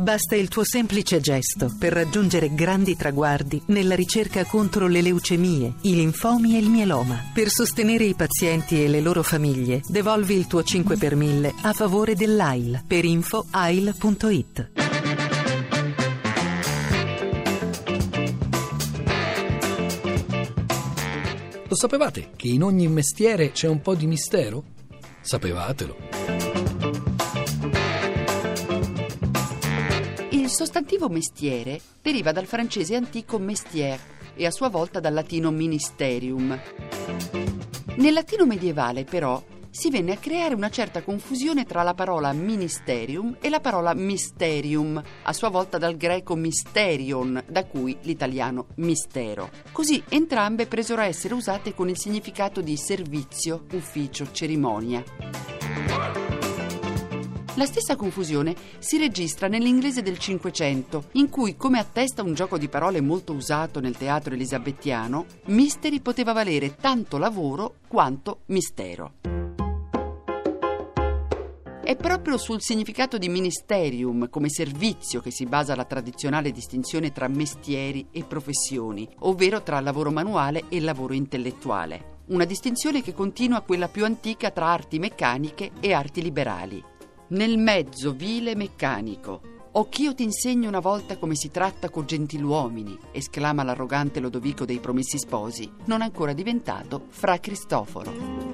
Basta il tuo semplice gesto per raggiungere grandi traguardi nella ricerca contro le leucemie, i linfomi e il mieloma. Per sostenere i pazienti e le loro famiglie, devolvi il tuo 5 per 1000 a favore dell'AIL per info ail.it. Lo sapevate che in ogni mestiere c'è un po' di mistero? Sapevatelo. Il sostantivo mestiere deriva dal francese antico mestière e a sua volta dal latino ministerium. Nel latino medievale, però, si venne a creare una certa confusione tra la parola ministerium e la parola mysterium, a sua volta dal greco mysterion, da cui l'italiano mistero. Così entrambe presero a essere usate con il significato di servizio, ufficio, cerimonia. La stessa confusione si registra nell'inglese del Cinquecento, in cui, come attesta un gioco di parole molto usato nel teatro elisabettiano, mystery poteva valere tanto lavoro quanto mistero. È proprio sul significato di ministerium come servizio che si basa la tradizionale distinzione tra mestieri e professioni, ovvero tra lavoro manuale e lavoro intellettuale. Una distinzione che continua quella più antica tra arti meccaniche e arti liberali. Nel mezzo vile meccanico. O ch'io ti insegno una volta come si tratta co gentiluomini, esclama l'arrogante Lodovico dei Promessi Sposi, non ancora diventato fra Cristoforo.